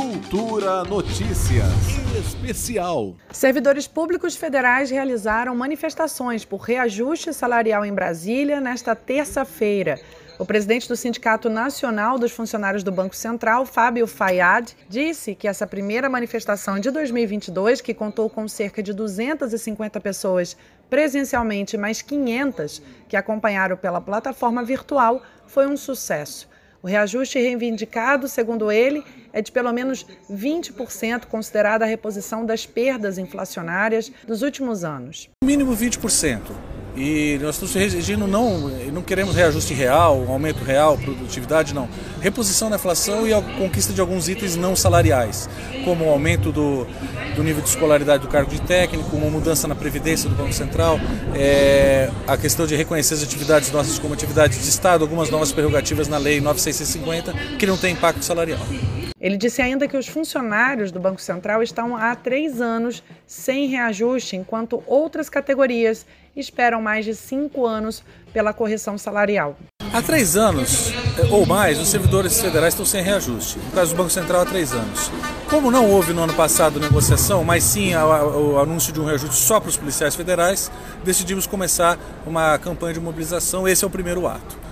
Cultura Notícias Especial. Servidores públicos federais realizaram manifestações por reajuste salarial em Brasília nesta terça-feira. O presidente do Sindicato Nacional dos Funcionários do Banco Central, Fábio Fayad, disse que essa primeira manifestação de 2022, que contou com cerca de 250 pessoas presencialmente, mais 500 que acompanharam pela plataforma virtual, foi um sucesso. O reajuste reivindicado, segundo ele, é de pelo menos 20%, considerada a reposição das perdas inflacionárias dos últimos anos. Mínimo 20%. E nós estamos exigindo não, não queremos reajuste real, aumento real, produtividade, não. Reposição da inflação e a conquista de alguns itens não salariais, como o aumento do, do nível de escolaridade do cargo de técnico, uma mudança na previdência do Banco Central, é, a questão de reconhecer as atividades nossas como atividades de Estado, algumas novas prerrogativas na Lei 9650 que não tem impacto salarial. Ele disse ainda que os funcionários do Banco Central estão há três anos sem reajuste, enquanto outras categorias esperam mais de cinco anos pela correção salarial. Há três anos eh, ou mais, os servidores federais estão sem reajuste. No caso do Banco Central, há três anos. Como não houve no ano passado negociação, mas sim o anúncio de um reajuste só para os policiais federais, decidimos começar uma campanha de mobilização. Esse é o primeiro ato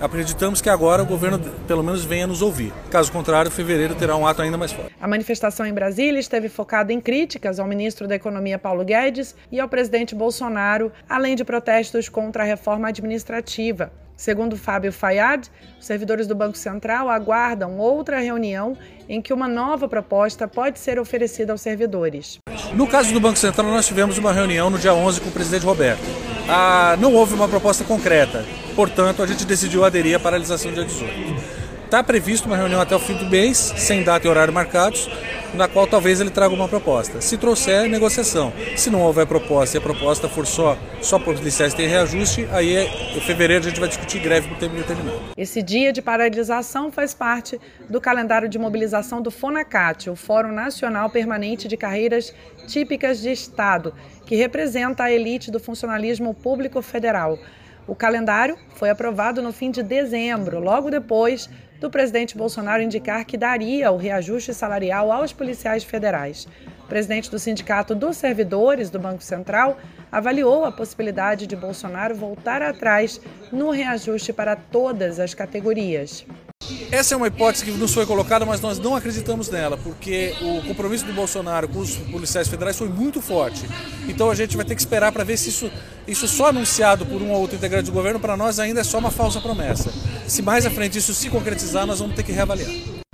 acreditamos que agora o governo pelo menos venha nos ouvir. Caso contrário, fevereiro terá um ato ainda mais forte. A manifestação em Brasília esteve focada em críticas ao ministro da Economia Paulo Guedes e ao presidente Bolsonaro, além de protestos contra a reforma administrativa. Segundo Fábio Fayad, os servidores do Banco Central aguardam outra reunião em que uma nova proposta pode ser oferecida aos servidores. No caso do Banco Central, nós tivemos uma reunião no dia 11 com o presidente Roberto. Ah, não houve uma proposta concreta. Portanto, a gente decidiu aderir à paralisação dia 18. Está previsto uma reunião até o fim do mês, sem data e horário marcados, na qual talvez ele traga uma proposta. Se trouxer, negociação. Se não houver proposta e a proposta for só, só por policiais ter reajuste, aí é, em fevereiro a gente vai discutir greve por tempo determinado. Esse dia de paralisação faz parte do calendário de mobilização do FONACAT, o Fórum Nacional Permanente de Carreiras Típicas de Estado, que representa a elite do funcionalismo público federal. O calendário foi aprovado no fim de dezembro, logo depois do presidente Bolsonaro indicar que daria o reajuste salarial aos policiais federais. O presidente do Sindicato dos Servidores do Banco Central avaliou a possibilidade de Bolsonaro voltar atrás no reajuste para todas as categorias. Essa é uma hipótese que nos foi colocada, mas nós não acreditamos nela, porque o compromisso do Bolsonaro com os policiais federais foi muito forte. Então a gente vai ter que esperar para ver se isso, isso só anunciado por um ou outro integrante do governo, para nós ainda é só uma falsa promessa. Se mais à frente isso se concretizar, nós vamos ter que reavaliar.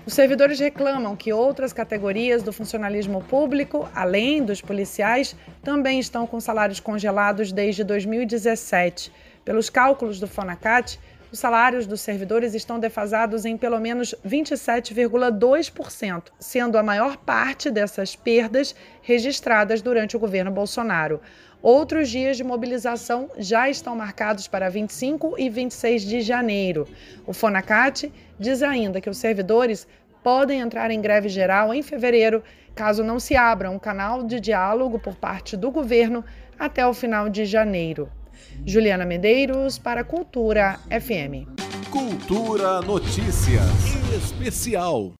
Os servidores reclamam que outras categorias do funcionalismo público, além dos policiais, também estão com salários congelados desde 2017. Pelos cálculos do Fonacat, os salários dos servidores estão defasados em pelo menos 27,2%, sendo a maior parte dessas perdas registradas durante o governo Bolsonaro. Outros dias de mobilização já estão marcados para 25 e 26 de janeiro. O Fonacat diz ainda que os servidores podem entrar em greve geral em fevereiro, caso não se abra um canal de diálogo por parte do governo até o final de janeiro. Juliana Medeiros para Cultura FM. Cultura Notícias Especial.